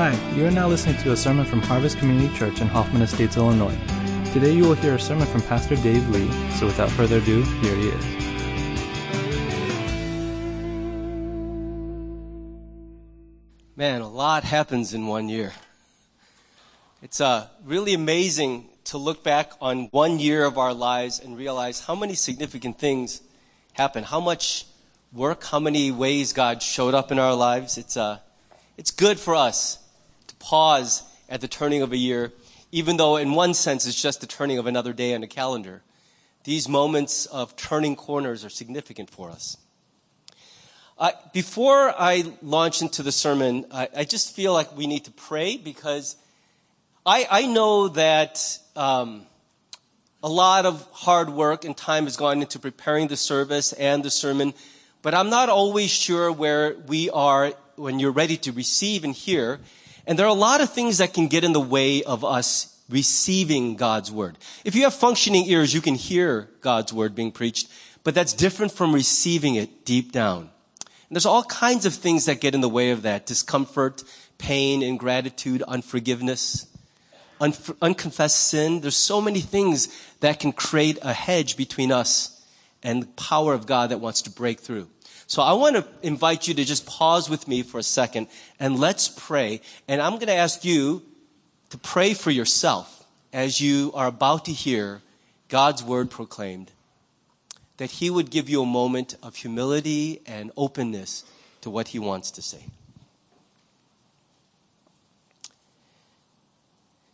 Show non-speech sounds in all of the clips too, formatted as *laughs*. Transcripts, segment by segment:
Hi, you are now listening to a sermon from Harvest Community Church in Hoffman Estates, Illinois. Today you will hear a sermon from Pastor Dave Lee, so without further ado, here he is. Man, a lot happens in one year. It's uh, really amazing to look back on one year of our lives and realize how many significant things happened, how much work, how many ways God showed up in our lives. It's, uh, it's good for us pause at the turning of a year, even though in one sense it's just the turning of another day on the calendar. These moments of turning corners are significant for us. Uh, before I launch into the sermon, I, I, just feel like we need to pray because I, I know that um, a lot of hard work and time has gone into preparing the service and the sermon, but I'm not always sure where we are when you're ready to receive and hear. And there are a lot of things that can get in the way of us receiving God's word. If you have functioning ears, you can hear God's word being preached, but that's different from receiving it deep down. And there's all kinds of things that get in the way of that discomfort, pain, ingratitude, unforgiveness, unconfessed sin. There's so many things that can create a hedge between us and the power of God that wants to break through. So I want to invite you to just pause with me for a second and let's pray. And I'm going to ask you to pray for yourself as you are about to hear God's word proclaimed that He would give you a moment of humility and openness to what He wants to say.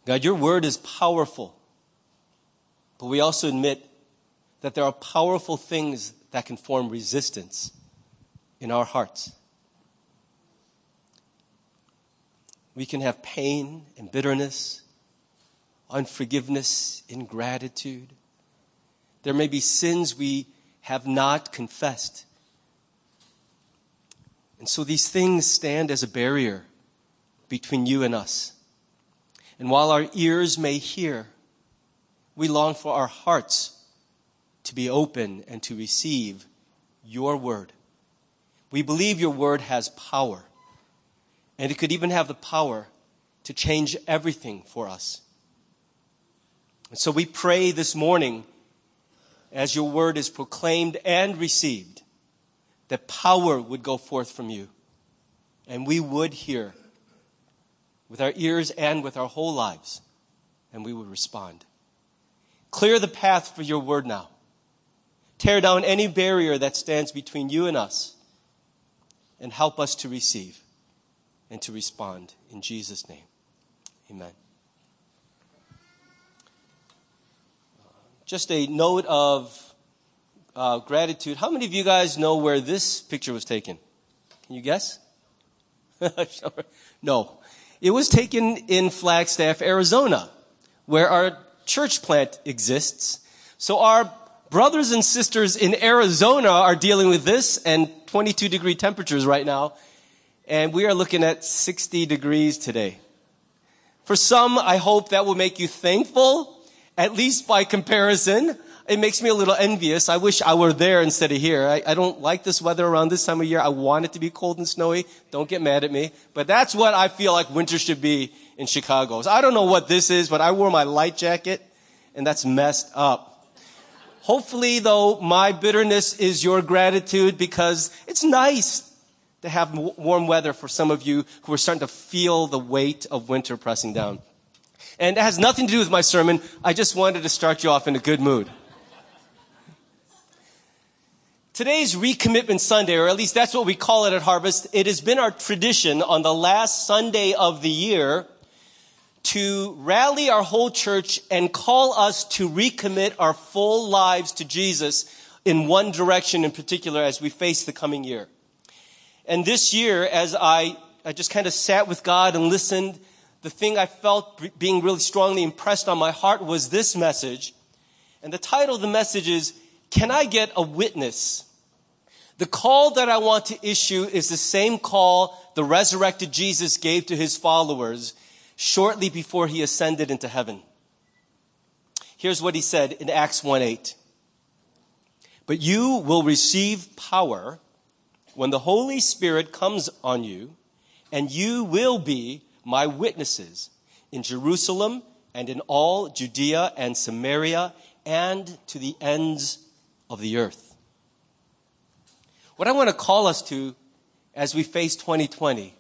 God, your word is powerful, but we also admit that there are powerful things that can form resistance in our hearts. We can have pain and bitterness, unforgiveness, ingratitude. There may be sins we have not confessed. And so these things stand as a barrier between you and us. And while our ears may hear, we long for our hearts to be open and to receive your word. We believe your word has power, and it could even have the power to change everything for us. And so we pray this morning as your word is proclaimed and received, that power would go forth from you. And we would hear with our ears and with our whole lives, and we would respond. Clear the path for your word now. Tear down any barrier that stands between you and us, and help us to receive and to respond. In Jesus' name, amen. just a note of uh, gratitude. How many of you guys know where this picture was taken? Can you guess? *laughs* no. It was taken in Flagstaff, Arizona, where our church plant exists. So our brothers and sisters in Arizona are dealing with this and 22 degree temperatures right now. And we are looking at 60 degrees today. For some, I hope that will make you thankful at least by comparison. It makes me a little envious. I wish I were there instead of here. I, I, don't like this weather around this time of year. I want it to be cold and snowy. Don't get mad at me. But that's what I feel like winter should be in Chicago. So I don't know what this is, but I wore my light jacket and that's messed up. Hopefully though, my bitterness is your gratitude because it's nice to have warm weather for some of you who are starting to feel the weight of winter pressing down. And it has nothing to do with my sermon. I just wanted to start you off in a good mood. Today's Recommitment Sunday, or at least that's what we call it at Harvest. It has been our tradition on the last Sunday of the year to rally our whole church and call us to recommit our full lives to Jesus in one direction in particular as we face the coming year. And this year, as I, I just kind of sat with God and listened, the thing I felt being really strongly impressed on my heart was this message. And the title of the message is, Can I Get a Witness? The call that I want to issue is the same call the resurrected Jesus gave to his followers shortly before he ascended into heaven. Here's what he said in Acts 1 8. But you will receive power when the Holy Spirit comes on you, and you will be my witnesses in Jerusalem and in all Judea and Samaria and to the ends of the earth. What I want to call us to as we face 2020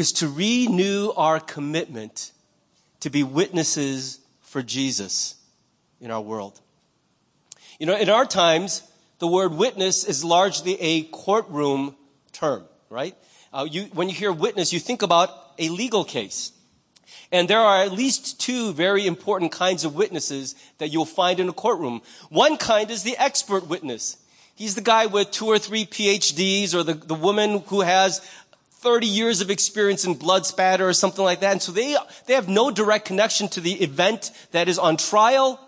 is to renew our commitment to be witnesses for Jesus in our world. You know, in our times, the word witness is largely a courtroom term, right? Uh, you, when you hear witness, you think about a legal case. And there are at least two very important kinds of witnesses that you'll find in a courtroom. One kind is the expert witness. He's the guy with two or three PhDs or the, the woman who has 30 years of experience in blood spatter or something like that. And so they, they have no direct connection to the event that is on trial,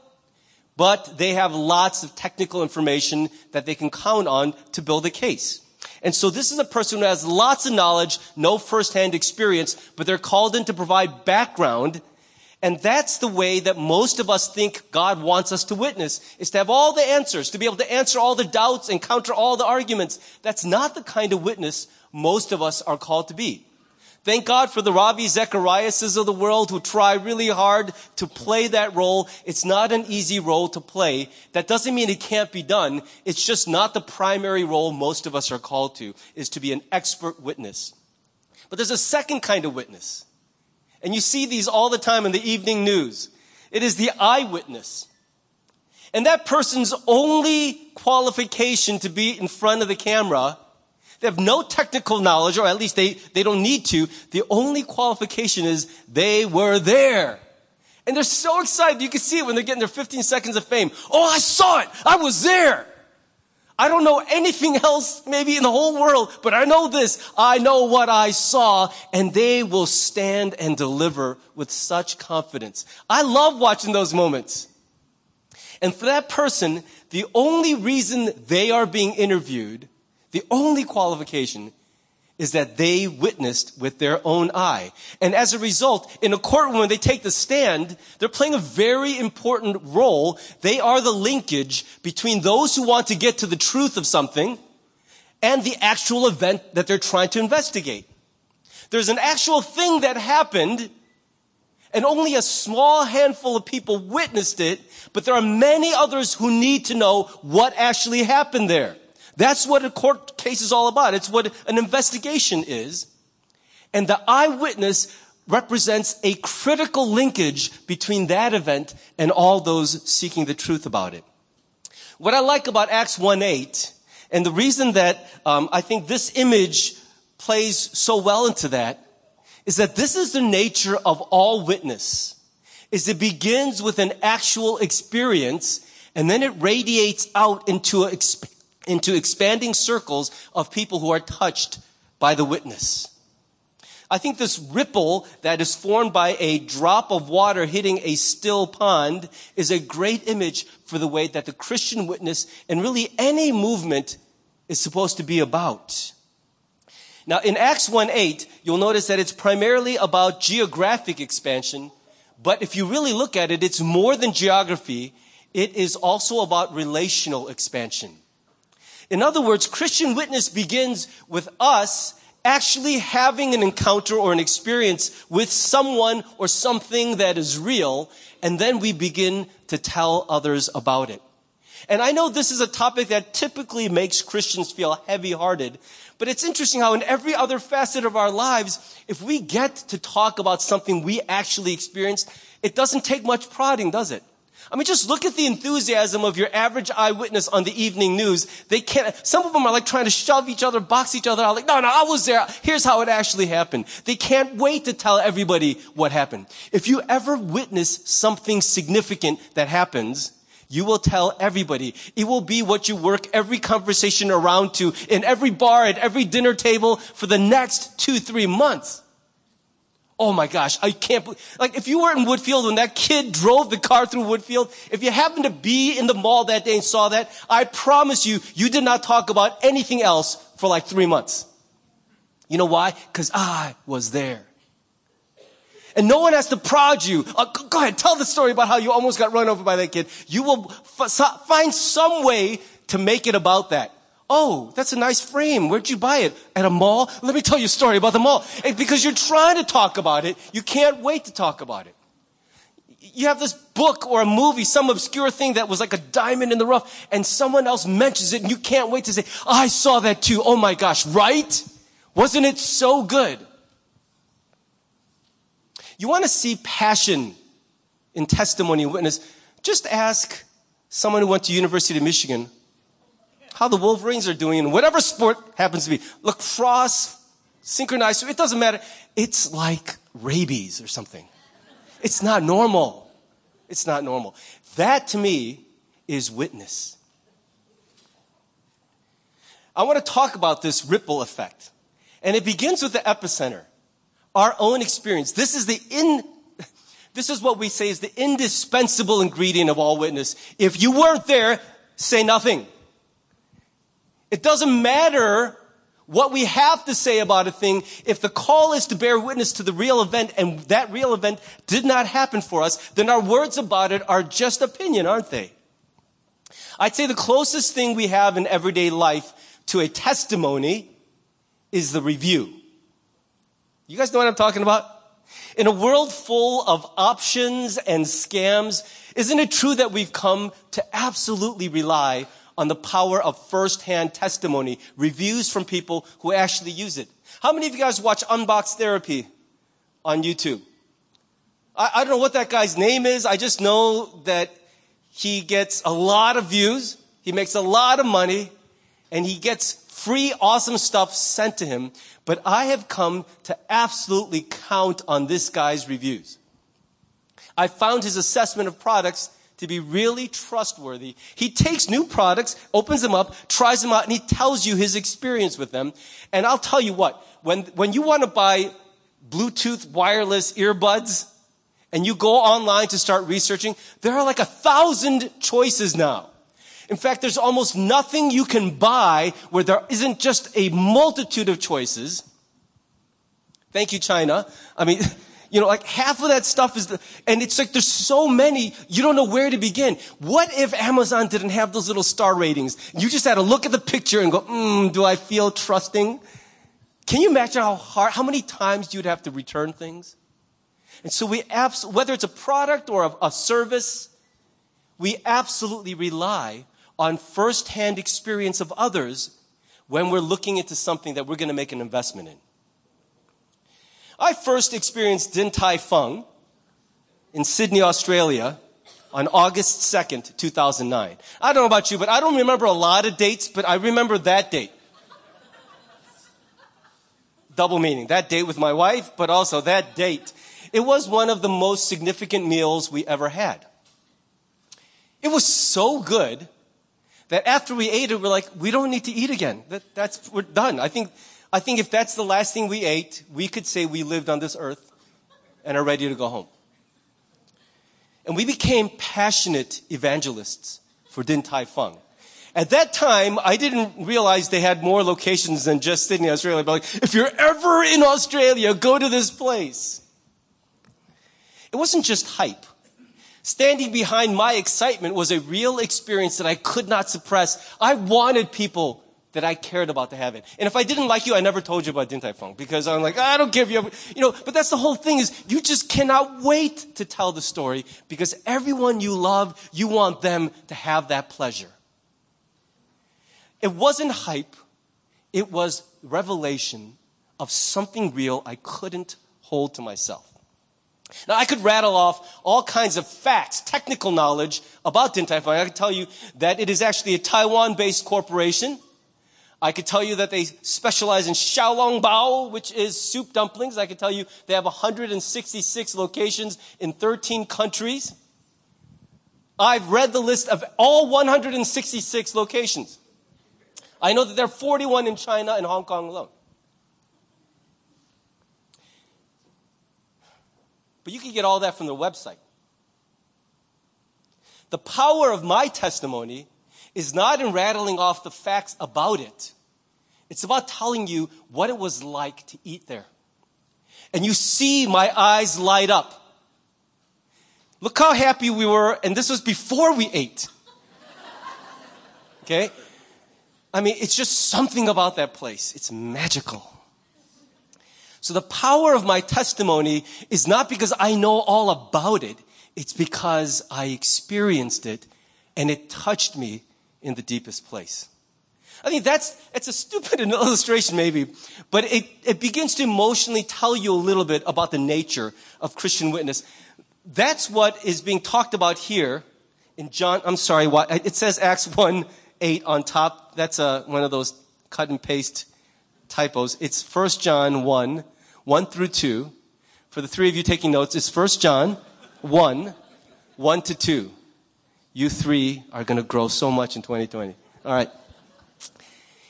but they have lots of technical information that they can count on to build a case. And so this is a person who has lots of knowledge, no firsthand experience, but they're called in to provide background. And that's the way that most of us think God wants us to witness, is to have all the answers, to be able to answer all the doubts and counter all the arguments. That's not the kind of witness most of us are called to be. Thank God for the Ravi Zachariases of the world who try really hard to play that role. It's not an easy role to play. That doesn't mean it can't be done. It's just not the primary role most of us are called to, is to be an expert witness. But there's a second kind of witness. And you see these all the time in the evening news. It is the eyewitness. And that person's only qualification to be in front of the camera they have no technical knowledge, or at least they, they don't need to. The only qualification is they were there. And they're so excited. You can see it when they're getting their 15 seconds of fame. Oh, I saw it. I was there. I don't know anything else maybe in the whole world, but I know this. I know what I saw and they will stand and deliver with such confidence. I love watching those moments. And for that person, the only reason they are being interviewed the only qualification is that they witnessed with their own eye. And as a result, in a courtroom, when they take the stand, they're playing a very important role. They are the linkage between those who want to get to the truth of something and the actual event that they're trying to investigate. There's an actual thing that happened and only a small handful of people witnessed it, but there are many others who need to know what actually happened there. That's what a court case is all about. It's what an investigation is. And the eyewitness represents a critical linkage between that event and all those seeking the truth about it. What I like about Acts 1-8, and the reason that um, I think this image plays so well into that, is that this is the nature of all witness. Is it begins with an actual experience, and then it radiates out into a, into expanding circles of people who are touched by the witness. I think this ripple that is formed by a drop of water hitting a still pond is a great image for the way that the Christian witness and really any movement is supposed to be about. Now in Acts 1-8, you'll notice that it's primarily about geographic expansion, but if you really look at it, it's more than geography. It is also about relational expansion. In other words, Christian witness begins with us actually having an encounter or an experience with someone or something that is real, and then we begin to tell others about it. And I know this is a topic that typically makes Christians feel heavy hearted, but it's interesting how in every other facet of our lives, if we get to talk about something we actually experienced, it doesn't take much prodding, does it? I mean, just look at the enthusiasm of your average eyewitness on the evening news. They can't, some of them are like trying to shove each other, box each other out. Like, no, no, I was there. Here's how it actually happened. They can't wait to tell everybody what happened. If you ever witness something significant that happens, you will tell everybody. It will be what you work every conversation around to in every bar, at every dinner table for the next two, three months. Oh my gosh, I can't believe, like if you were in Woodfield when that kid drove the car through Woodfield, if you happened to be in the mall that day and saw that, I promise you, you did not talk about anything else for like three months. You know why? Cause I was there. And no one has to prod you. Uh, go ahead, tell the story about how you almost got run over by that kid. You will f- find some way to make it about that. Oh, that's a nice frame. Where'd you buy it? At a mall? Let me tell you a story about the mall. And because you're trying to talk about it, you can't wait to talk about it. You have this book or a movie, some obscure thing that was like a diamond in the rough, and someone else mentions it, and you can't wait to say, oh, I saw that too. Oh my gosh, right? Wasn't it so good? You want to see passion in testimony and witness? Just ask someone who went to University of Michigan how the Wolverines are doing in whatever sport happens to be. Lacrosse, synchronized, it doesn't matter. It's like rabies or something. It's not normal. It's not normal. That to me is witness. I want to talk about this ripple effect. And it begins with the epicenter, our own experience. This is the in, *laughs* this is what we say is the indispensable ingredient of all witness. If you weren't there, say nothing. It doesn't matter what we have to say about a thing if the call is to bear witness to the real event and that real event did not happen for us, then our words about it are just opinion, aren't they? I'd say the closest thing we have in everyday life to a testimony is the review. You guys know what I'm talking about? In a world full of options and scams, isn't it true that we've come to absolutely rely on the power of first-hand testimony, reviews from people who actually use it. How many of you guys watch Unbox Therapy on YouTube? I, I don't know what that guy's name is. I just know that he gets a lot of views. He makes a lot of money and he gets free, awesome stuff sent to him. But I have come to absolutely count on this guy's reviews. I found his assessment of products to be really trustworthy. He takes new products, opens them up, tries them out, and he tells you his experience with them. And I'll tell you what, when, when you want to buy Bluetooth wireless earbuds, and you go online to start researching, there are like a thousand choices now. In fact, there's almost nothing you can buy where there isn't just a multitude of choices. Thank you, China. I mean, *laughs* You know, like half of that stuff is the, and it's like there's so many, you don't know where to begin. What if Amazon didn't have those little star ratings? You just had to look at the picture and go, hmm, do I feel trusting? Can you imagine how hard, how many times you'd have to return things? And so we abs- whether it's a product or a, a service, we absolutely rely on firsthand experience of others when we're looking into something that we're going to make an investment in. I first experienced Din Tai Fung in Sydney, Australia on August 2nd, 2009. I don't know about you, but I don't remember a lot of dates, but I remember that date. Double meaning. That date with my wife, but also that date. It was one of the most significant meals we ever had. It was so good that after we ate it, we're like, we don't need to eat again. That, that's, we're done. I think I think if that's the last thing we ate, we could say we lived on this earth and are ready to go home. And we became passionate evangelists for Din Tai Fung. At that time, I didn't realize they had more locations than just Sydney, Australia. But like, if you're ever in Australia, go to this place. It wasn't just hype. Standing behind my excitement was a real experience that I could not suppress. I wanted people that I cared about to have it. And if I didn't like you, I never told you about Din Tai Fung because I'm like, I don't give you, you know, but that's the whole thing is you just cannot wait to tell the story because everyone you love, you want them to have that pleasure. It wasn't hype. It was revelation of something real I couldn't hold to myself. Now, I could rattle off all kinds of facts, technical knowledge about Din Tai Fung. I could tell you that it is actually a Taiwan-based corporation I could tell you that they specialize in xiaolong bao, which is soup dumplings. I could tell you they have 166 locations in 13 countries. I've read the list of all 166 locations. I know that there are 41 in China and Hong Kong alone. But you can get all that from the website. The power of my testimony is not in rattling off the facts about it. It's about telling you what it was like to eat there. And you see my eyes light up. Look how happy we were, and this was before we ate. *laughs* Okay? I mean, it's just something about that place. It's magical. So the power of my testimony is not because I know all about it. It's because I experienced it and it touched me in the deepest place. I think that's, it's a stupid *laughs* illustration maybe, but it, it begins to emotionally tell you a little bit about the nature of Christian witness. That's what is being talked about here in John, I'm sorry, it says Acts 1, 8 on top. That's a, one of those cut and paste typos. It's 1 John 1, 1 through 2. For the three of you taking notes, it's 1 John 1, 1 to 2. You three are going to grow so much in 2020. All right.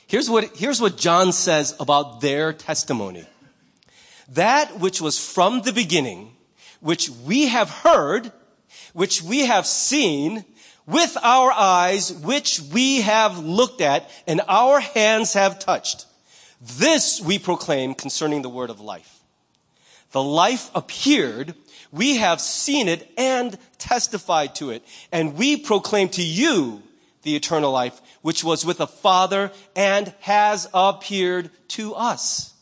Here's what, here's what John says about their testimony. That which was from the beginning, which we have heard, which we have seen with our eyes, which we have looked at and our hands have touched. This we proclaim concerning the word of life. The life appeared, we have seen it and testified to it, and we proclaim to you the eternal life, which was with the Father and has appeared to us.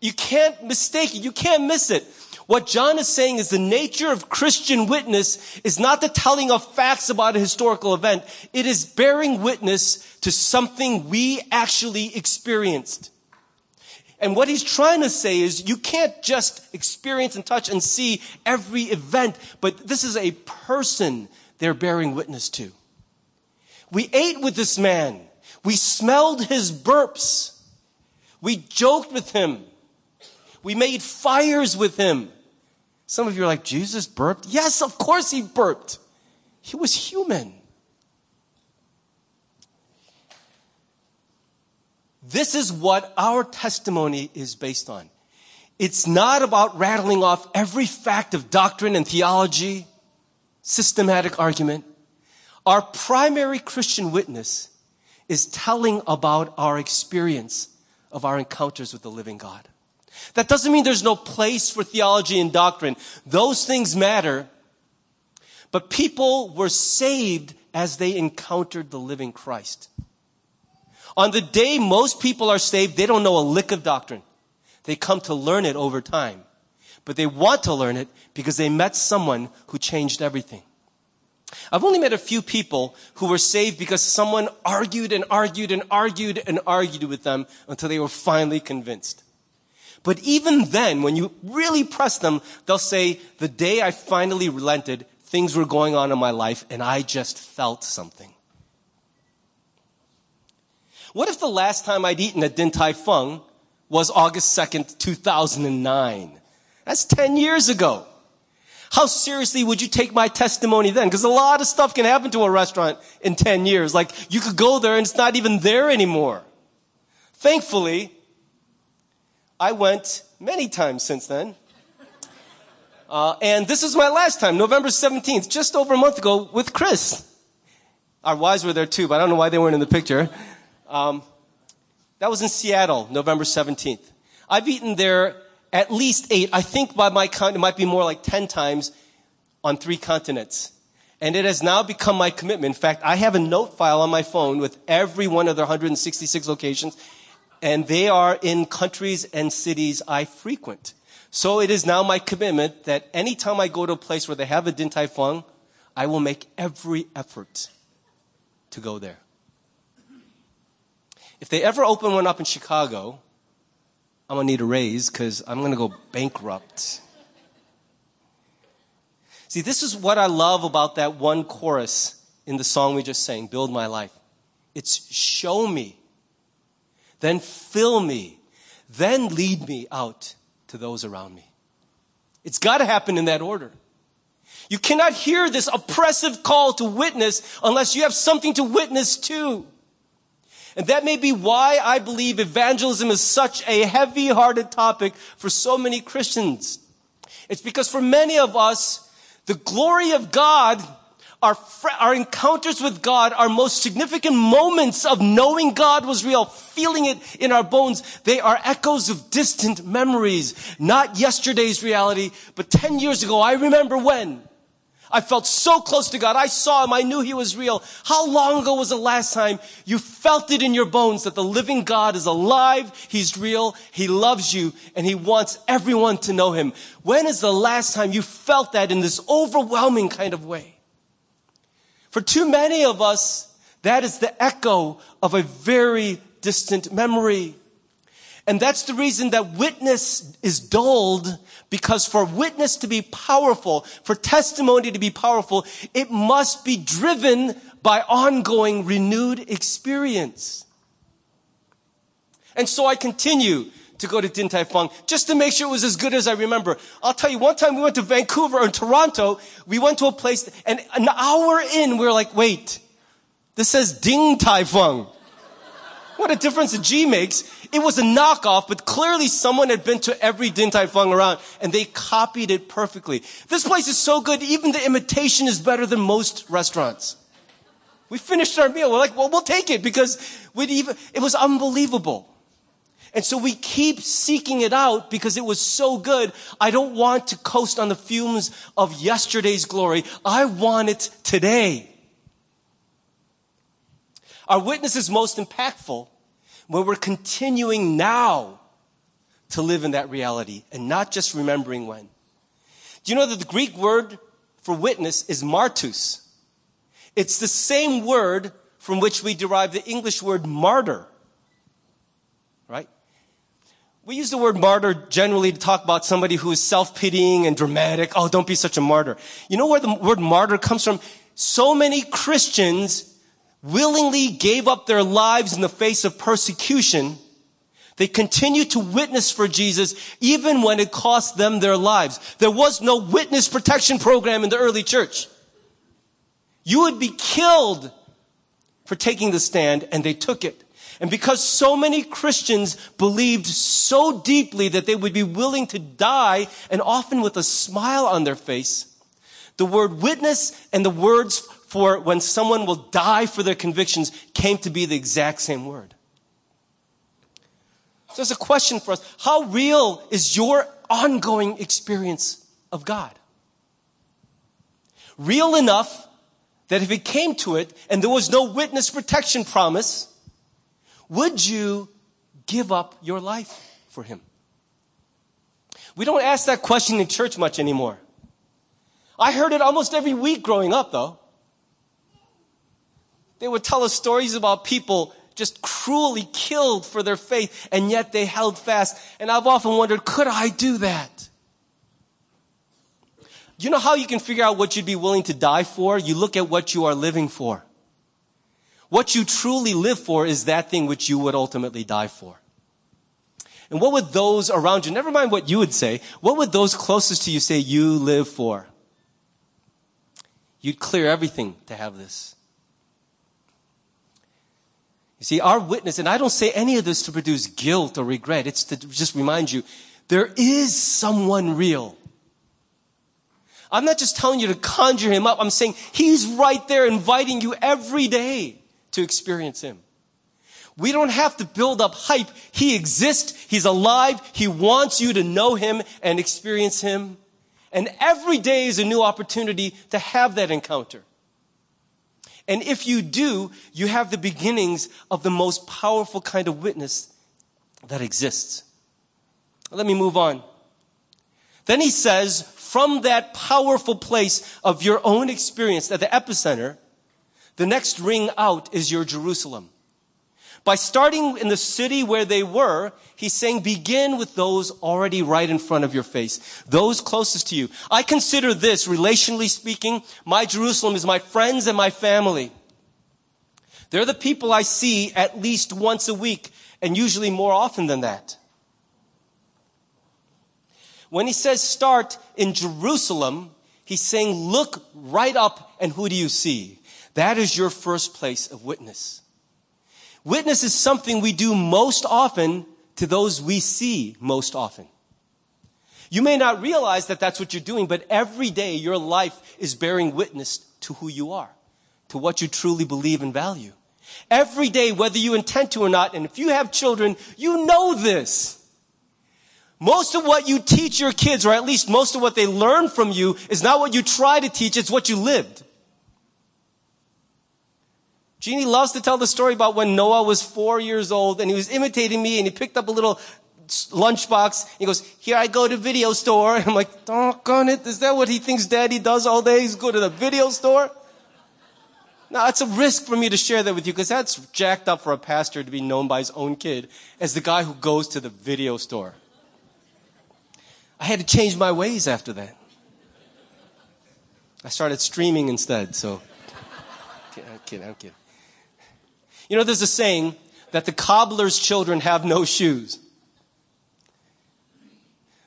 You can't mistake it. You can't miss it. What John is saying is the nature of Christian witness is not the telling of facts about a historical event. It is bearing witness to something we actually experienced. And what he's trying to say is you can't just experience and touch and see every event, but this is a person they're bearing witness to. We ate with this man. We smelled his burps. We joked with him. We made fires with him. Some of you are like, Jesus burped? Yes, of course he burped. He was human. This is what our testimony is based on. It's not about rattling off every fact of doctrine and theology, systematic argument. Our primary Christian witness is telling about our experience of our encounters with the living God. That doesn't mean there's no place for theology and doctrine. Those things matter. But people were saved as they encountered the living Christ. On the day most people are saved, they don't know a lick of doctrine. They come to learn it over time. But they want to learn it because they met someone who changed everything. I've only met a few people who were saved because someone argued and argued and argued and argued with them until they were finally convinced. But even then, when you really press them, they'll say, the day I finally relented, things were going on in my life and I just felt something. What if the last time I'd eaten at Din Tai Fung was August 2nd, 2009? That's 10 years ago. How seriously would you take my testimony then? Because a lot of stuff can happen to a restaurant in 10 years. Like you could go there and it's not even there anymore. Thankfully, I went many times since then. Uh, and this is my last time, November 17th, just over a month ago with Chris. Our wives were there too, but I don't know why they weren't in the picture. Um, that was in Seattle, November 17th. I've eaten there at least eight, I think by my count, it might be more like 10 times on three continents. And it has now become my commitment. In fact, I have a note file on my phone with every one of their 166 locations, and they are in countries and cities I frequent. So it is now my commitment that anytime I go to a place where they have a Din Tai Fung, I will make every effort to go there. If they ever open one up in Chicago, I'm going to need a raise because I'm going to go bankrupt. See, this is what I love about that one chorus in the song we just sang, Build My Life. It's show me, then fill me, then lead me out to those around me. It's got to happen in that order. You cannot hear this oppressive call to witness unless you have something to witness to. And that may be why I believe evangelism is such a heavy hearted topic for so many Christians. It's because for many of us, the glory of God, our, our encounters with God, our most significant moments of knowing God was real, feeling it in our bones, they are echoes of distant memories, not yesterday's reality, but 10 years ago, I remember when. I felt so close to God. I saw him. I knew he was real. How long ago was the last time you felt it in your bones that the living God is alive? He's real. He loves you and he wants everyone to know him. When is the last time you felt that in this overwhelming kind of way? For too many of us, that is the echo of a very distant memory. And that's the reason that witness is dulled because for witness to be powerful, for testimony to be powerful, it must be driven by ongoing renewed experience. And so I continue to go to Din Tai Fung just to make sure it was as good as I remember. I'll tell you, one time we went to Vancouver or Toronto, we went to a place and an hour in, we were like, wait, this says Ding Tai Fung. What a difference a G makes. It was a knockoff, but clearly someone had been to every Din Tai Fung around and they copied it perfectly. This place is so good, even the imitation is better than most restaurants. We finished our meal. We're like, well, we'll take it because we'd even, it was unbelievable. And so we keep seeking it out because it was so good. I don't want to coast on the fumes of yesterday's glory. I want it today. Our witness is most impactful when we're continuing now to live in that reality and not just remembering when. Do you know that the Greek word for witness is martus? It's the same word from which we derive the English word martyr. Right? We use the word martyr generally to talk about somebody who is self-pitying and dramatic. Oh, don't be such a martyr. You know where the word martyr comes from? So many Christians willingly gave up their lives in the face of persecution, they continued to witness for Jesus even when it cost them their lives. There was no witness protection program in the early church. You would be killed for taking the stand and they took it. And because so many Christians believed so deeply that they would be willing to die and often with a smile on their face, the word witness and the words for when someone will die for their convictions came to be the exact same word. So there's a question for us. How real is your ongoing experience of God? Real enough that if it came to it and there was no witness protection promise, would you give up your life for him? We don't ask that question in church much anymore. I heard it almost every week growing up though. They would tell us stories about people just cruelly killed for their faith, and yet they held fast. And I've often wondered, could I do that? You know how you can figure out what you'd be willing to die for? You look at what you are living for. What you truly live for is that thing which you would ultimately die for. And what would those around you, never mind what you would say, what would those closest to you say you live for? You'd clear everything to have this. You see, our witness, and I don't say any of this to produce guilt or regret. It's to just remind you, there is someone real. I'm not just telling you to conjure him up. I'm saying he's right there inviting you every day to experience him. We don't have to build up hype. He exists. He's alive. He wants you to know him and experience him. And every day is a new opportunity to have that encounter. And if you do, you have the beginnings of the most powerful kind of witness that exists. Let me move on. Then he says, from that powerful place of your own experience at the epicenter, the next ring out is your Jerusalem. By starting in the city where they were, he's saying begin with those already right in front of your face, those closest to you. I consider this, relationally speaking, my Jerusalem is my friends and my family. They're the people I see at least once a week and usually more often than that. When he says start in Jerusalem, he's saying look right up and who do you see? That is your first place of witness. Witness is something we do most often to those we see most often. You may not realize that that's what you're doing, but every day your life is bearing witness to who you are, to what you truly believe and value. Every day, whether you intend to or not, and if you have children, you know this. Most of what you teach your kids, or at least most of what they learn from you, is not what you try to teach, it's what you lived. Jeannie loves to tell the story about when Noah was four years old and he was imitating me and he picked up a little lunchbox. He goes, here I go to video store. *laughs* I'm like, doggone it. Is that what he thinks daddy does all day? He's go to the video store? Now, it's a risk for me to share that with you because that's jacked up for a pastor to be known by his own kid as the guy who goes to the video store. I had to change my ways after that. I started streaming instead, so. *laughs* I'm kidding, I'm kidding. You know, there's a saying that the cobbler's children have no shoes.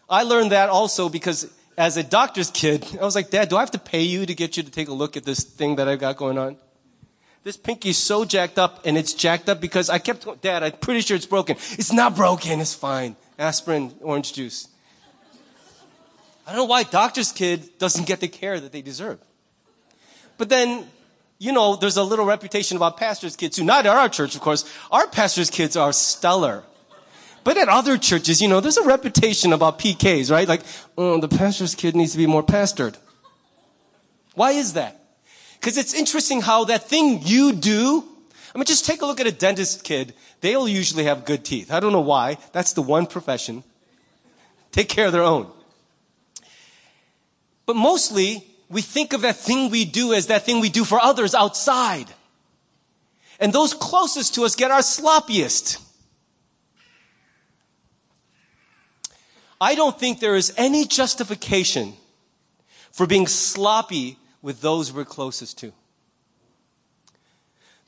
I learned that also because as a doctor's kid, I was like, Dad, do I have to pay you to get you to take a look at this thing that I've got going on? This pinky's so jacked up, and it's jacked up because I kept going, Dad, I'm pretty sure it's broken. It's not broken, it's fine. Aspirin, orange juice. I don't know why doctor's kid doesn't get the care that they deserve. But then, you know, there's a little reputation about pastor's kids too. Not at our church, of course. Our pastor's kids are stellar. But at other churches, you know, there's a reputation about PKs, right? Like, oh, the pastor's kid needs to be more pastored. Why is that? Because it's interesting how that thing you do, I mean, just take a look at a dentist kid. They'll usually have good teeth. I don't know why. That's the one profession. Take care of their own. But mostly, we think of that thing we do as that thing we do for others outside. And those closest to us get our sloppiest. I don't think there is any justification for being sloppy with those we're closest to.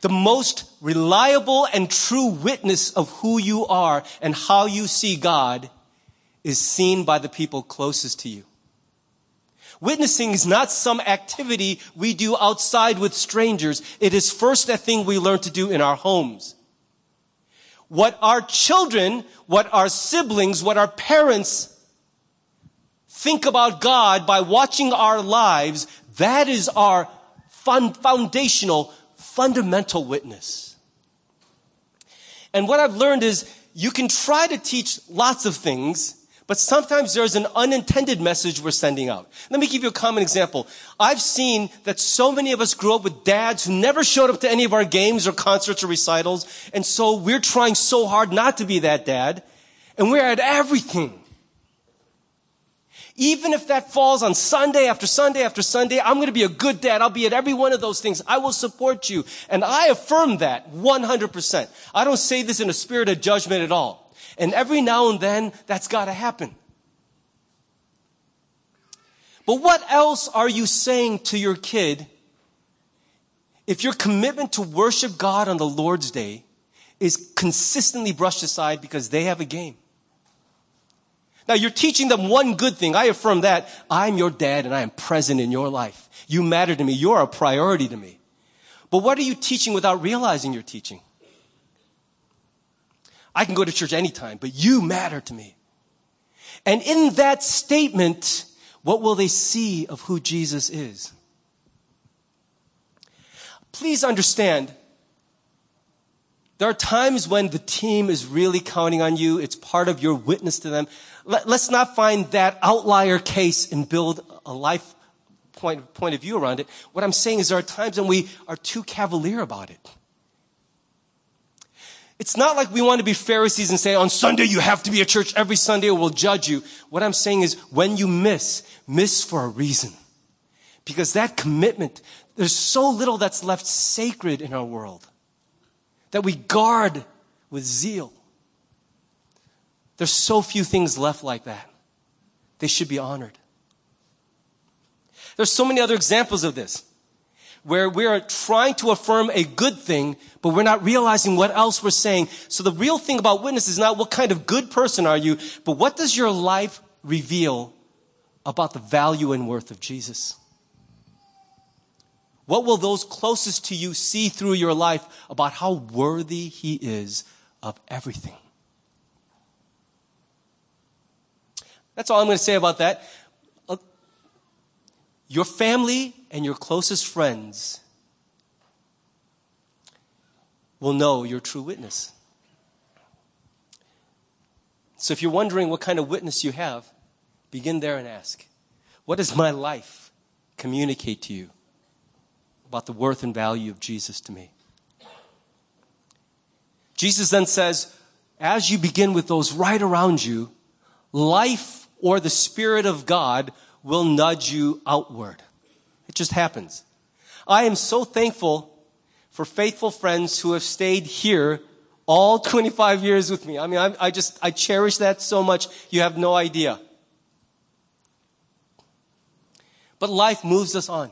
The most reliable and true witness of who you are and how you see God is seen by the people closest to you. Witnessing is not some activity we do outside with strangers. It is first a thing we learn to do in our homes. What our children, what our siblings, what our parents think about God by watching our lives, that is our fun, foundational, fundamental witness. And what I've learned is you can try to teach lots of things, but sometimes there's an unintended message we're sending out. Let me give you a common example. I've seen that so many of us grew up with dads who never showed up to any of our games or concerts or recitals, and so we're trying so hard not to be that dad, and we're at everything. Even if that falls on Sunday after Sunday after Sunday, I'm going to be a good dad. I'll be at every one of those things. I will support you. And I affirm that 100%. I don't say this in a spirit of judgment at all. And every now and then, that's got to happen. But what else are you saying to your kid if your commitment to worship God on the Lord's day is consistently brushed aside because they have a game? Now you're teaching them one good thing. I affirm that. I'm your dad and I am present in your life. You matter to me. You're a priority to me. But what are you teaching without realizing you're teaching? I can go to church anytime, but you matter to me. And in that statement, what will they see of who Jesus is? Please understand, there are times when the team is really counting on you. It's part of your witness to them. Let, us not find that outlier case and build a life point, point of view around it. What I'm saying is there are times when we are too cavalier about it. It's not like we want to be Pharisees and say, on Sunday you have to be at church every Sunday or we'll judge you. What I'm saying is when you miss, miss for a reason. Because that commitment, there's so little that's left sacred in our world that we guard with zeal. There's so few things left like that. They should be honored. There's so many other examples of this where we are trying to affirm a good thing, but we're not realizing what else we're saying. So the real thing about witness is not what kind of good person are you, but what does your life reveal about the value and worth of Jesus? What will those closest to you see through your life about how worthy he is of everything? That's all I'm going to say about that. Your family and your closest friends will know your true witness. So if you're wondering what kind of witness you have, begin there and ask, what does my life communicate to you about the worth and value of Jesus to me? Jesus then says, as you begin with those right around you, life or the Spirit of God will nudge you outward. It just happens. I am so thankful for faithful friends who have stayed here all *laughs* 25 years with me. I mean, I, I just, I cherish that so much. You have no idea. But life moves us on.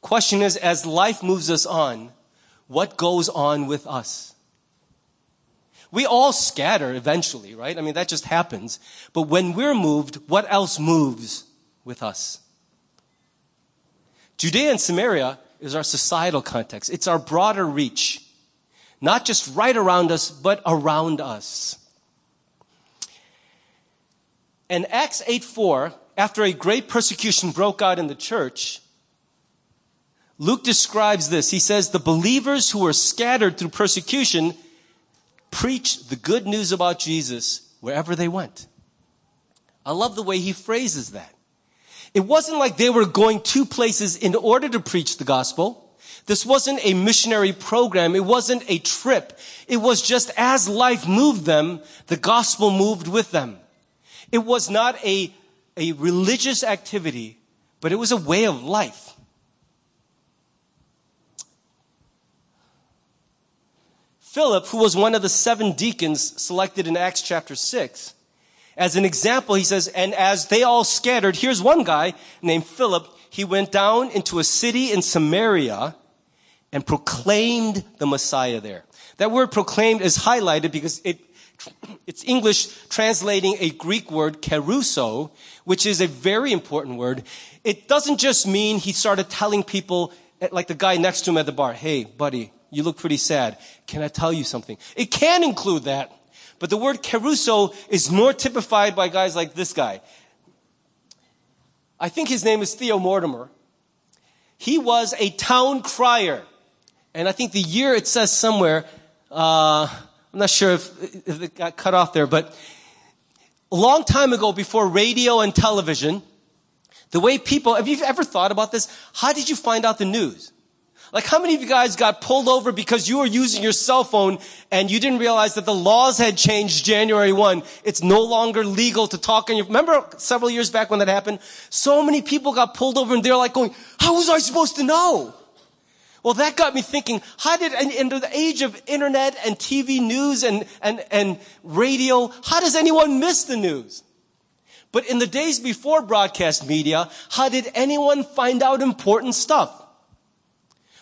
Question is, as life moves us on, what goes on with us? We all scatter eventually, right? I mean, that just happens. But when we're moved, what else moves with us? Judea and Samaria is our societal context. It's our broader reach. Not just right around us, but around us. And Acts 8 4, after a great persecution broke out in the church, Luke describes this. He says, the believers who were scattered through persecution preached the good news about Jesus wherever they went. I love the way he phrases that. It wasn't like they were going to places in order to preach the gospel. This wasn't a missionary program. It wasn't a trip. It was just as life moved them, the gospel moved with them. It was not a, a religious activity, but it was a way of life. Philip, who was one of the seven deacons selected in Acts chapter 6, as an example, he says, and as they all scattered, here's one guy named Philip. He went down into a city in Samaria and proclaimed the Messiah there. That word proclaimed is highlighted because it, it's English translating a Greek word, kerusso, which is a very important word. It doesn't just mean he started telling people, like the guy next to him at the bar, hey, buddy, you look pretty sad. Can I tell you something? It can include that. But the word kerusso is more typified by guys like this guy. I think his name is Theo Mortimer. He was a town crier. And I think the year it says somewhere, uh, I'm not sure if, if it got cut off there, but a long time ago before radio and television, the way people, have you ever thought about this? How did you find out the news? Like how many of you guys got pulled over because you were using your cell phone and you didn't realize that the laws had changed January 1. It's no longer legal to talk on your, remember several years back when that happened? So many people got pulled over and they're like going, how was I supposed to know? Well, that got me thinking, how did, in the age of internet and TV news and, and, and radio, how does anyone miss the news? But in the days before broadcast media, how did anyone find out important stuff?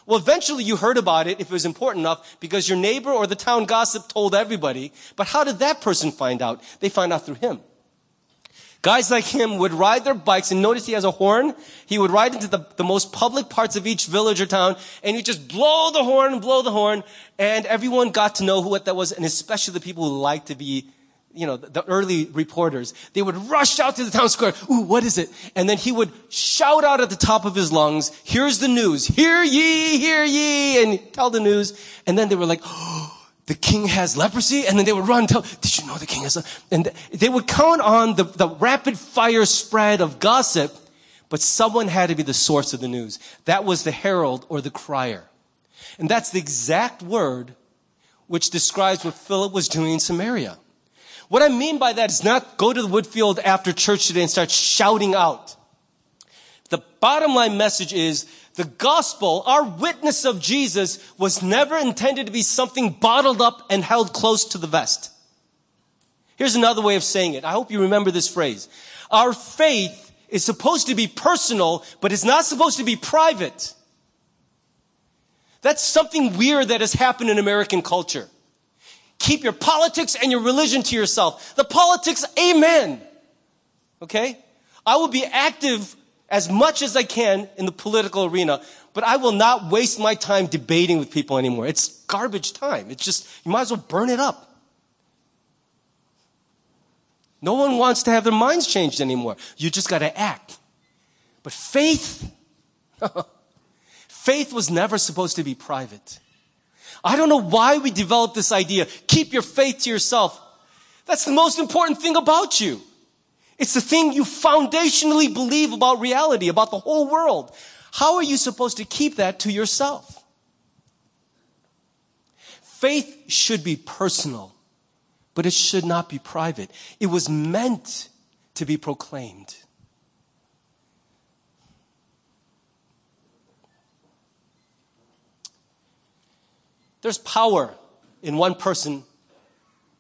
Well, eventually you heard about it if it was important enough because your neighbor or the town gossip told everybody. But how did that person find out? They found out through him. Guys like him would ride their bikes and notice he has a horn. He would ride into the, the most public parts of each village or town and he'd just blow the horn blow the horn and everyone got to know who what that was and especially the people who liked to be you know, the early reporters, they would rush out to the town square. Ooh, what is it? And then he would shout out at the top of his lungs, here's the news. Hear ye, hear ye, and tell the news. And then they were like, oh, the king has leprosy. And then they would run tell, did you know the king has, leprosy? and they would count on the, the rapid fire spread of gossip, but someone had to be the source of the news. That was the herald or the crier. And that's the exact word which describes what Philip was doing in Samaria. What I mean by that is not go to the Woodfield after church today and start shouting out. The bottom line message is the gospel, our witness of Jesus was never intended to be something bottled up and held close to the vest. Here's another way of saying it. I hope you remember this phrase. Our faith is supposed to be personal, but it's not supposed to be private. That's something weird that has happened in American culture. Keep your politics and your religion to yourself. The politics, amen. Okay? I will be active as much as I can in the political arena, but I will not waste my time debating with people anymore. It's garbage time. It's just, you might as well burn it up. No one wants to have their minds changed anymore. You just gotta act. But faith, *laughs* faith was never supposed to be private. I don't know why we developed this idea. Keep your faith to yourself. That's the most important thing about you. It's the thing you foundationally believe about reality, about the whole world. How are you supposed to keep that to yourself? Faith should be personal, but it should not be private. It was meant to be proclaimed. There's power in one person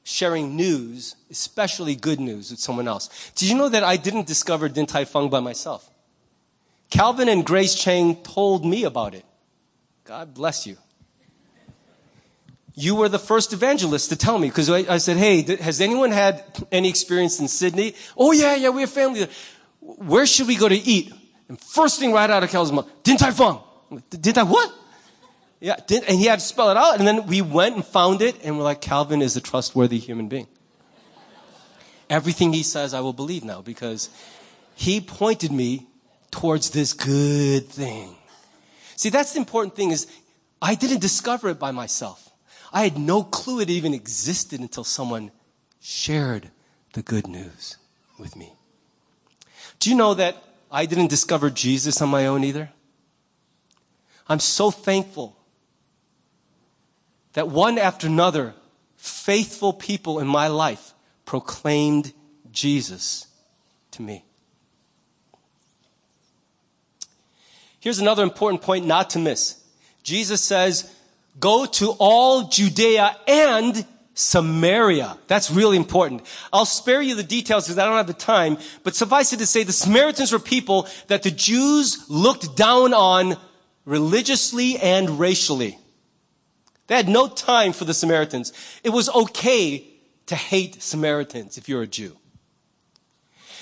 sharing news, especially good news, with someone else. Did you know that I didn't discover Din Tai Fung by myself? Calvin and Grace Chang told me about it. God bless you. You were the first evangelist to tell me because I, I, said, Hey, has anyone had any experience in Sydney? Oh, yeah, yeah, we have family. Where should we go to eat? And first thing right out of Calvin's mouth, Din Tai Fung. Din Tai what? Yeah, and he had to spell it out. And then we went and found it, and we're like, Calvin is a trustworthy human being. Everything he says, I will believe now because he pointed me towards this good thing. See, that's the important thing is I didn't discover it by myself. I had no clue it even existed until someone shared the good news with me. Do you know that I didn't discover Jesus on my own either? I'm so thankful that one after another, faithful people in my life proclaimed Jesus to me. Here's another important point not to miss. Jesus says, go to all Judea and Samaria. That's really important. I'll spare you the details because I don't have the time, but suffice it to say the Samaritans were people that the Jews looked down on religiously and racially. They had no time for the Samaritans. It was okay to hate Samaritans if you're a Jew.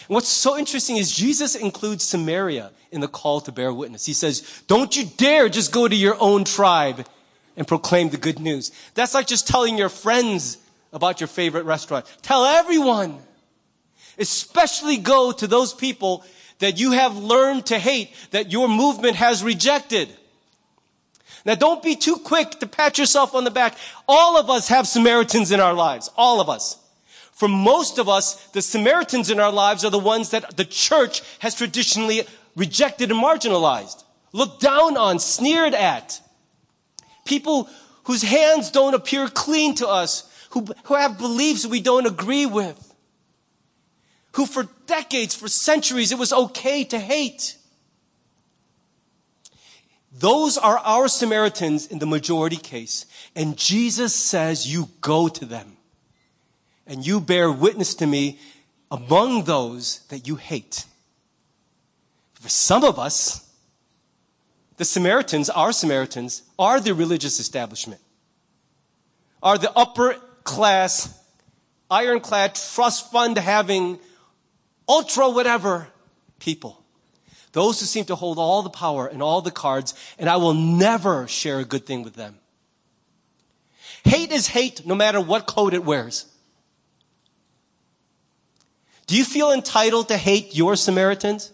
And what's so interesting is Jesus includes Samaria in the call to bear witness. He says, don't you dare just go to your own tribe and proclaim the good news. That's like just telling your friends about your favorite restaurant. Tell everyone. Especially go to those people that you have learned to hate, that your movement has rejected. Now don't be too quick to pat yourself on the back. All of us have Samaritans in our lives. All of us. For most of us, the Samaritans in our lives are the ones that the church has traditionally rejected and marginalized, looked down on, sneered at. People whose hands don't appear clean to us, who, who have beliefs we don't agree with, who for decades, for centuries, it was okay to hate. Those are our Samaritans in the majority case. And Jesus says, you go to them and you bear witness to me among those that you hate. For some of us, the Samaritans, our Samaritans, are the religious establishment, are the upper class, ironclad trust fund having, ultra whatever people. Those who seem to hold all the power and all the cards, and I will never share a good thing with them. Hate is hate no matter what coat it wears. Do you feel entitled to hate your Samaritans?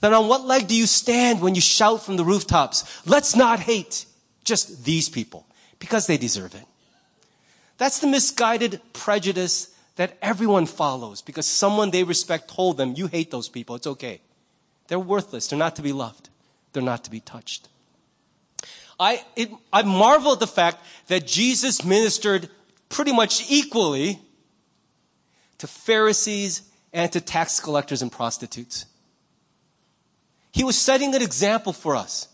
Then on what leg do you stand when you shout from the rooftops, let's not hate just these people because they deserve it? That's the misguided prejudice that everyone follows because someone they respect told them, you hate those people, it's okay. They're worthless. They're not to be loved. They're not to be touched. I, it, I marvel at the fact that Jesus ministered pretty much equally to Pharisees and to tax collectors and prostitutes. He was setting an example for us.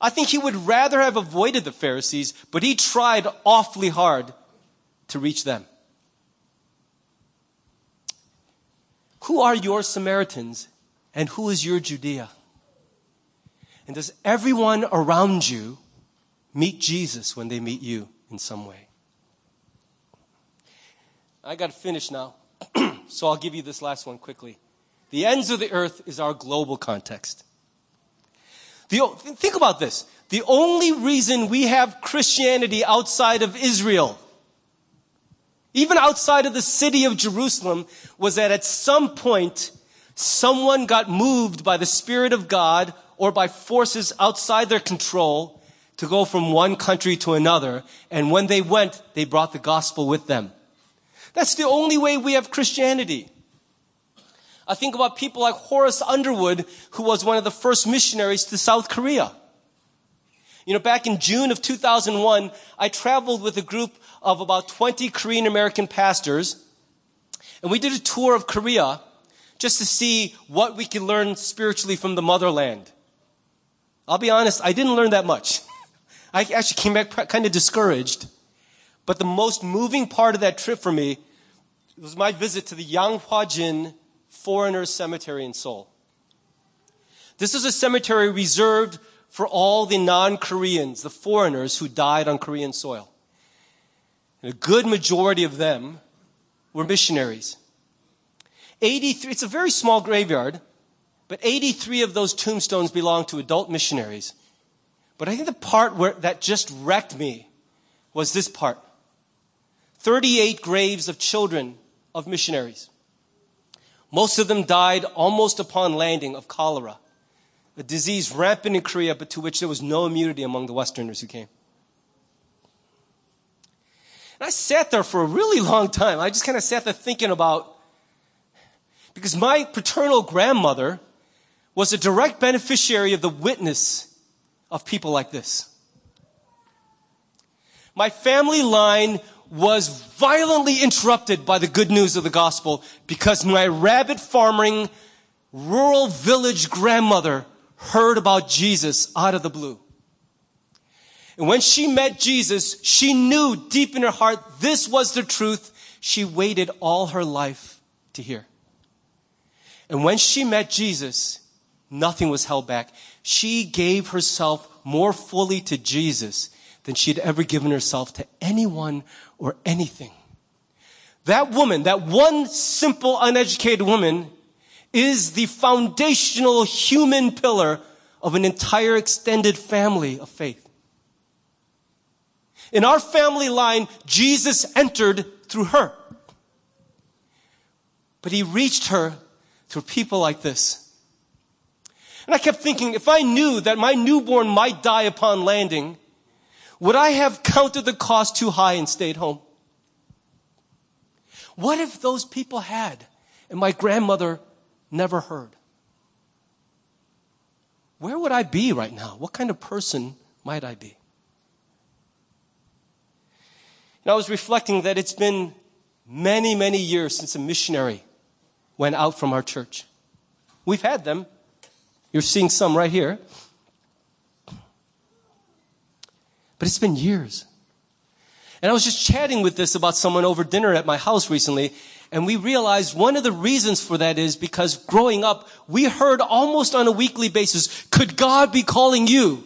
I think he would rather have avoided the Pharisees, but he tried awfully hard to reach them. Who are your Samaritans and who is your Judea? And does everyone around you meet Jesus when they meet you in some way? I got to finish now, *clears throat* so I'll give you this last one quickly. The ends of the earth is our global context. The, think about this. The only reason we have Christianity outside of Israel, even outside of the city of Jerusalem, was that at some point someone got moved by the Spirit of God or by forces outside their control to go from one country to another. And when they went, they brought the gospel with them. That's the only way we have Christianity. I think about people like Horace Underwood, who was one of the first missionaries to South Korea. You know, back in June of 2001, I traveled with a group of about 20 Korean American pastors, and we did a tour of Korea just to see what we can learn spiritually from the motherland. I'll be honest, I didn't learn that much. *laughs* I actually came back kind of discouraged. But the most moving part of that trip for me was my visit to the Yanghwajin Foreigners Cemetery in Seoul. This is a cemetery reserved for all the non-Koreans, the foreigners who died on Korean soil. And a good majority of them were missionaries. 83, it's a very small graveyard, but 83 of those tombstones belong to adult missionaries. But I think the part where that just wrecked me was this part. 38 graves of children of missionaries. Most of them died almost upon landing of cholera, a disease rampant in Korea, but to which there was no immunity among the Westerners who came. And I sat there for a really long time. I just kind of sat there thinking about, because my paternal grandmother was a direct beneficiary of the witness of people like this. My family line was violently interrupted by the good news of the gospel because my rabbit farming rural village grandmother heard about Jesus out of the blue. And when she met Jesus, she knew deep in her heart this was the truth she waited all her life to hear. And when she met Jesus, nothing was held back. She gave herself more fully to Jesus than she had ever given herself to anyone or anything. That woman, that one simple, uneducated woman, is the foundational human pillar of an entire extended family of faith. In our family line, Jesus entered through her. But he reached her through people like this. And I kept thinking, if I knew that my newborn might die upon landing, would I have counted the cost too high and stayed home? What if those people had and my grandmother never heard? Where would I be right now? What kind of person might I be? And I was reflecting that it's been many, many years since a missionary went out from our church. We've had them. You're seeing some right here. But it's been years. And I was just chatting with this about someone over dinner at my house recently, and we realized one of the reasons for that is because growing up, we heard almost on a weekly basis, could God be calling you?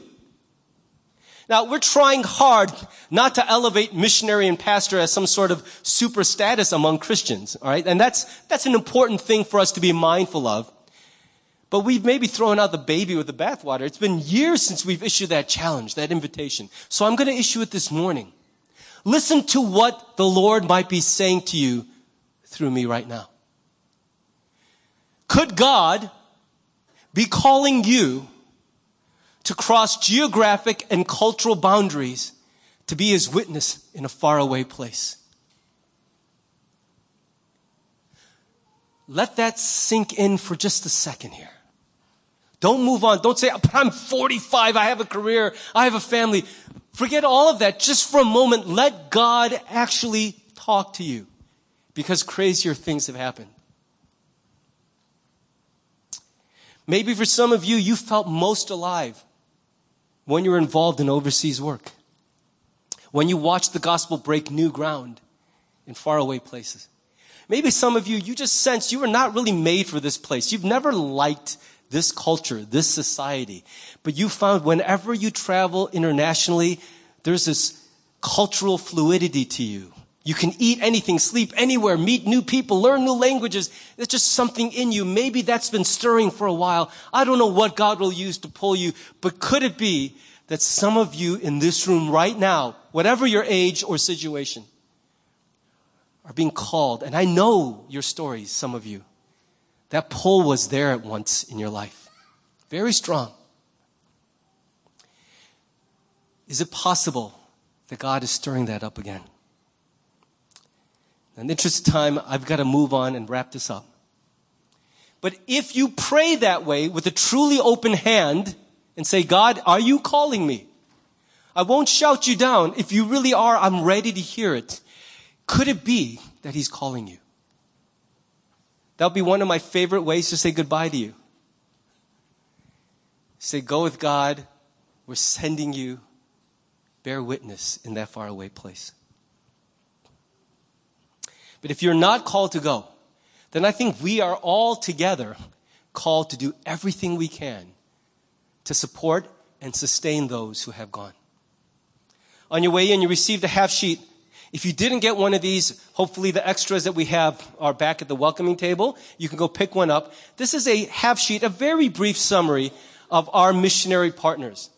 Now, we're trying hard not to elevate missionary and pastor as some sort of super status among Christians, alright? And that's, that's an important thing for us to be mindful of. But we've maybe thrown out the baby with the bathwater. It's been years since we've issued that challenge, that invitation. So I'm going to issue it this morning. Listen to what the Lord might be saying to you through me right now. Could God be calling you to cross geographic and cultural boundaries to be his witness in a faraway place? Let that sink in for just a second here. Don't move on. Don't say, but I'm 45. I have a career. I have a family. Forget all of that. Just for a moment, let God actually talk to you because crazier things have happened. Maybe for some of you, you felt most alive when you're involved in overseas work. When you watch the gospel break new ground in faraway places. Maybe some of you, you just sensed you were not really made for this place. You've never liked this culture, this society. But you found whenever you travel internationally, there's this cultural fluidity to you. You can eat anything, sleep anywhere, meet new people, learn new languages. There's just something in you. Maybe that's been stirring for a while. I don't know what God will use to pull you, but could it be that some of you in this room right now, whatever your age or situation, are being called? And I know your stories, some of you. That pull was there at once in your life. Very strong. Is it possible that God is stirring that up again? In the interest of time, I've got to move on and wrap this up. But if you pray that way with a truly open hand and say, God, are you calling me? I won't shout you down. If you really are, I'm ready to hear it. Could it be that He's calling you? That would be one of my favorite ways to say goodbye to you. Say, go with God. We're sending you. Bear witness in that faraway place. But if you're not called to go, then I think we are all together called to do everything we can to support and sustain those who have gone. On your way in, you received a half sheet. If you didn't get one of these, hopefully the extras that we have are back at the welcoming table. You can go pick one up. This is a half sheet, a very brief summary of our missionary partners.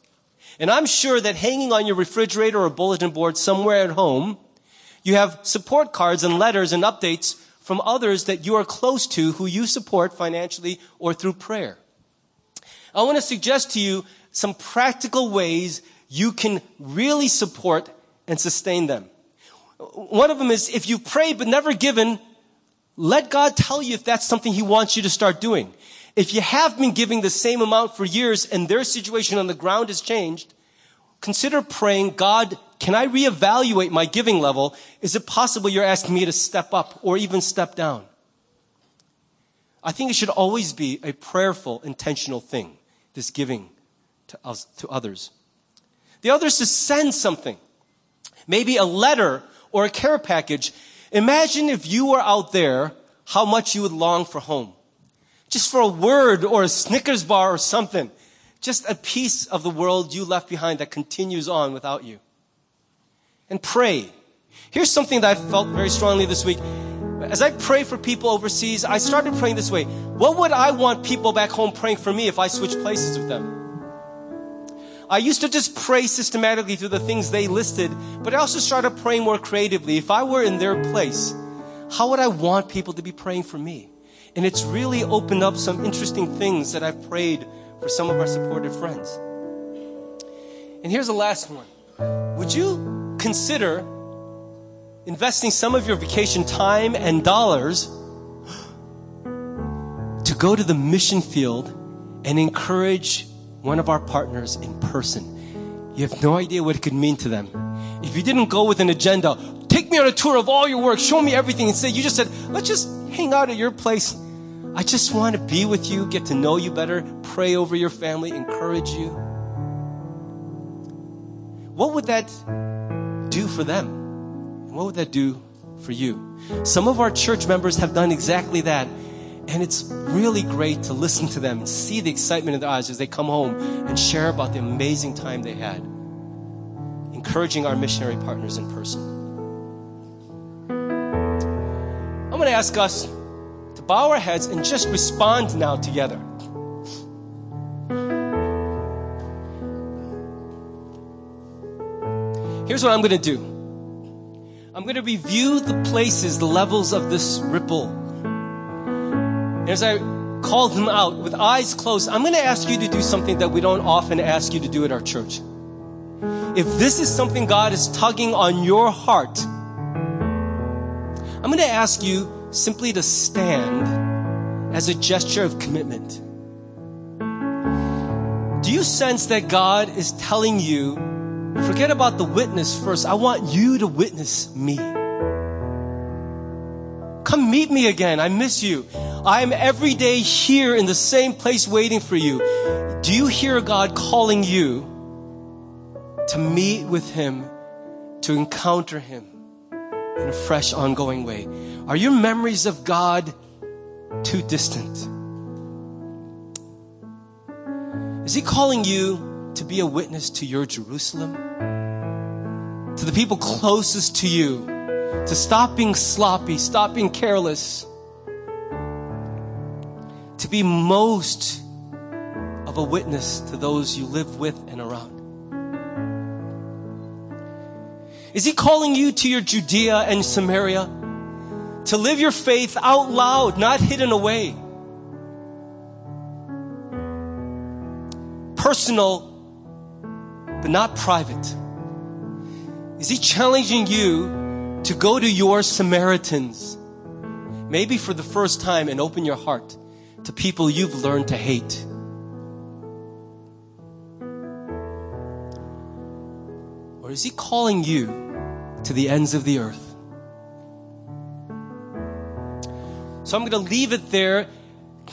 And I'm sure that hanging on your refrigerator or bulletin board somewhere at home, you have support cards and letters and updates from others that you are close to who you support financially or through prayer. I want to suggest to you some practical ways you can really support and sustain them. One of them is if you pray but never given, let God tell you if that's something He wants you to start doing. If you have been giving the same amount for years and their situation on the ground has changed, consider praying, God, can I reevaluate my giving level? Is it possible you're asking me to step up or even step down? I think it should always be a prayerful, intentional thing, this giving to us, to others. The other is to send something. Maybe a letter or a care package. Imagine if you were out there, how much you would long for home just for a word or a Snickers bar or something. Just a piece of the world you left behind that continues on without you. And pray. Here's something that I felt very strongly this week. As I pray for people overseas, I started praying this way. What would I want people back home praying for me if I switched places with them? I used to just pray systematically through the things they listed, but I also started praying more creatively. If I were in their place, how would I want people to be praying for me? And it's really opened up some interesting things that I've prayed for some of our supportive friends. And here's the last one. Would you consider investing some of your vacation time and dollars to go to the mission field and encourage one of our partners in person? You have no idea what it could mean to them. If you didn't go with an agenda, take me on a tour of all your work, show me everything, instead you just said, let's just hang out at your place I just want to be with you, get to know you better, pray over your family, encourage you. What would that do for them? What would that do for you? Some of our church members have done exactly that. And it's really great to listen to them and see the excitement in their eyes as they come home and share about the amazing time they had, encouraging our missionary partners in person. I'm going to ask us to bow our heads and just respond now together. Here's what I'm going to do I'm going to review the places, the levels of this ripple. And as I call them out with eyes closed, I'm going to ask you to do something that we don't often ask you to do at our church. If this is something God is tugging on your heart, I'm going to ask you simply to stand as a gesture of commitment. Do you sense that God is telling you, forget about the witness first, I want you to witness me? Come meet me again. I miss you. I am every day here in the same place waiting for you. Do you hear God calling you to meet with Him, to encounter Him? in a fresh, ongoing way? Are your memories of God too distant? Is He calling you to be a witness to your Jerusalem? To the people closest to you? To stop being sloppy, stop being careless? To be most of a witness to those you live with and around? Is he calling you to your Judea and Samaria? To live your faith out loud, not hidden away. Personal, but not private. Is he challenging you to go to your Samaritans, maybe for the first time, and open your heart to people you've learned to hate. Or is He calling you to the ends of the earth? So I'm going to leave it there,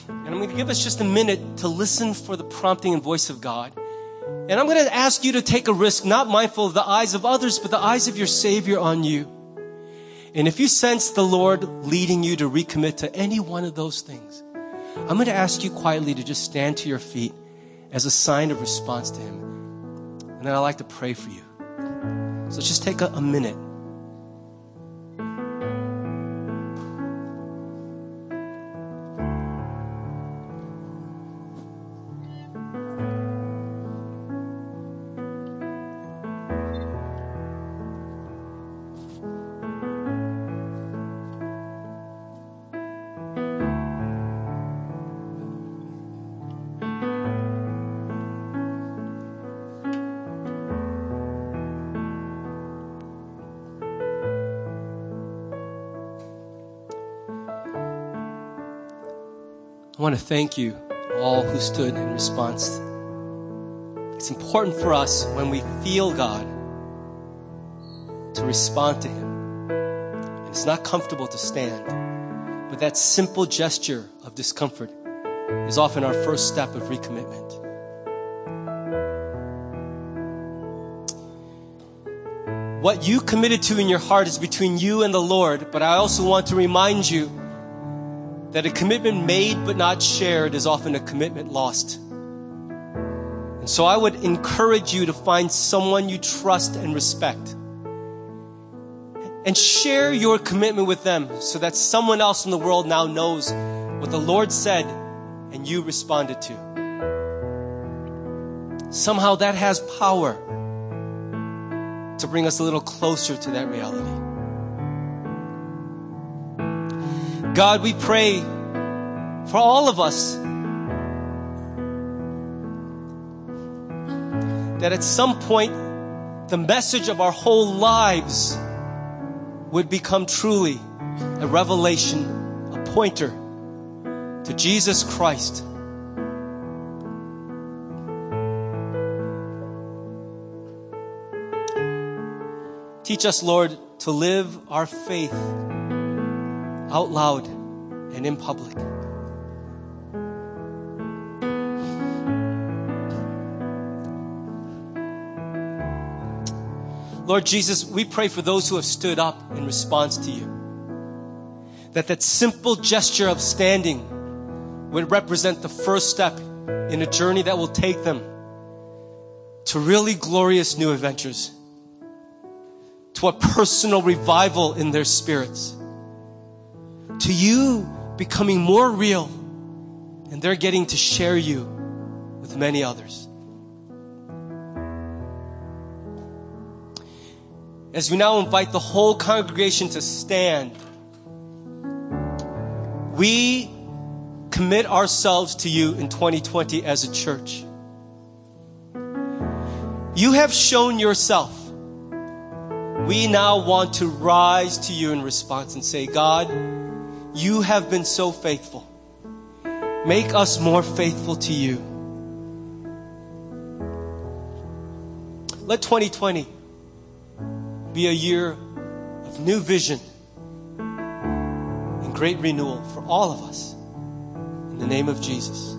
and I'm going to give us just a minute to listen for the prompting and voice of God. And I'm going to ask you to take a risk, not mindful of the eyes of others, but the eyes of your Savior on you. And if you sense the Lord leading you to recommit to any one of those things, I'm going to ask you quietly to just stand to your feet as a sign of response to Him. And then I'd like to pray for you. So just take a, a minute. I want to thank you, all who stood in response. It's important for us when we feel God to respond to Him. And it's not comfortable to stand, but that simple gesture of discomfort is often our first step of recommitment. What you committed to in your heart is between you and the Lord, but I also want to remind you that a commitment made but not shared is often a commitment lost. And so I would encourage you to find someone you trust and respect. And share your commitment with them so that someone else in the world now knows what the Lord said and you responded to. Somehow that has power to bring us a little closer to that reality. God, we pray for all of us that at some point the message of our whole lives would become truly a revelation, a pointer to Jesus Christ. Teach us, Lord, to live our faith out loud and in public. Lord Jesus, we pray for those who have stood up in response to you. That that simple gesture of standing would represent the first step in a journey that will take them to really glorious new adventures, to a personal revival in their spirits to you becoming more real and they're getting to share you with many others. As we now invite the whole congregation to stand, we commit ourselves to you in 2020 as a church. You have shown yourself. We now want to rise to you in response and say, God, you have been so faithful. Make us more faithful to you. Let 2020 be a year of new vision and great renewal for all of us. In the name of Jesus.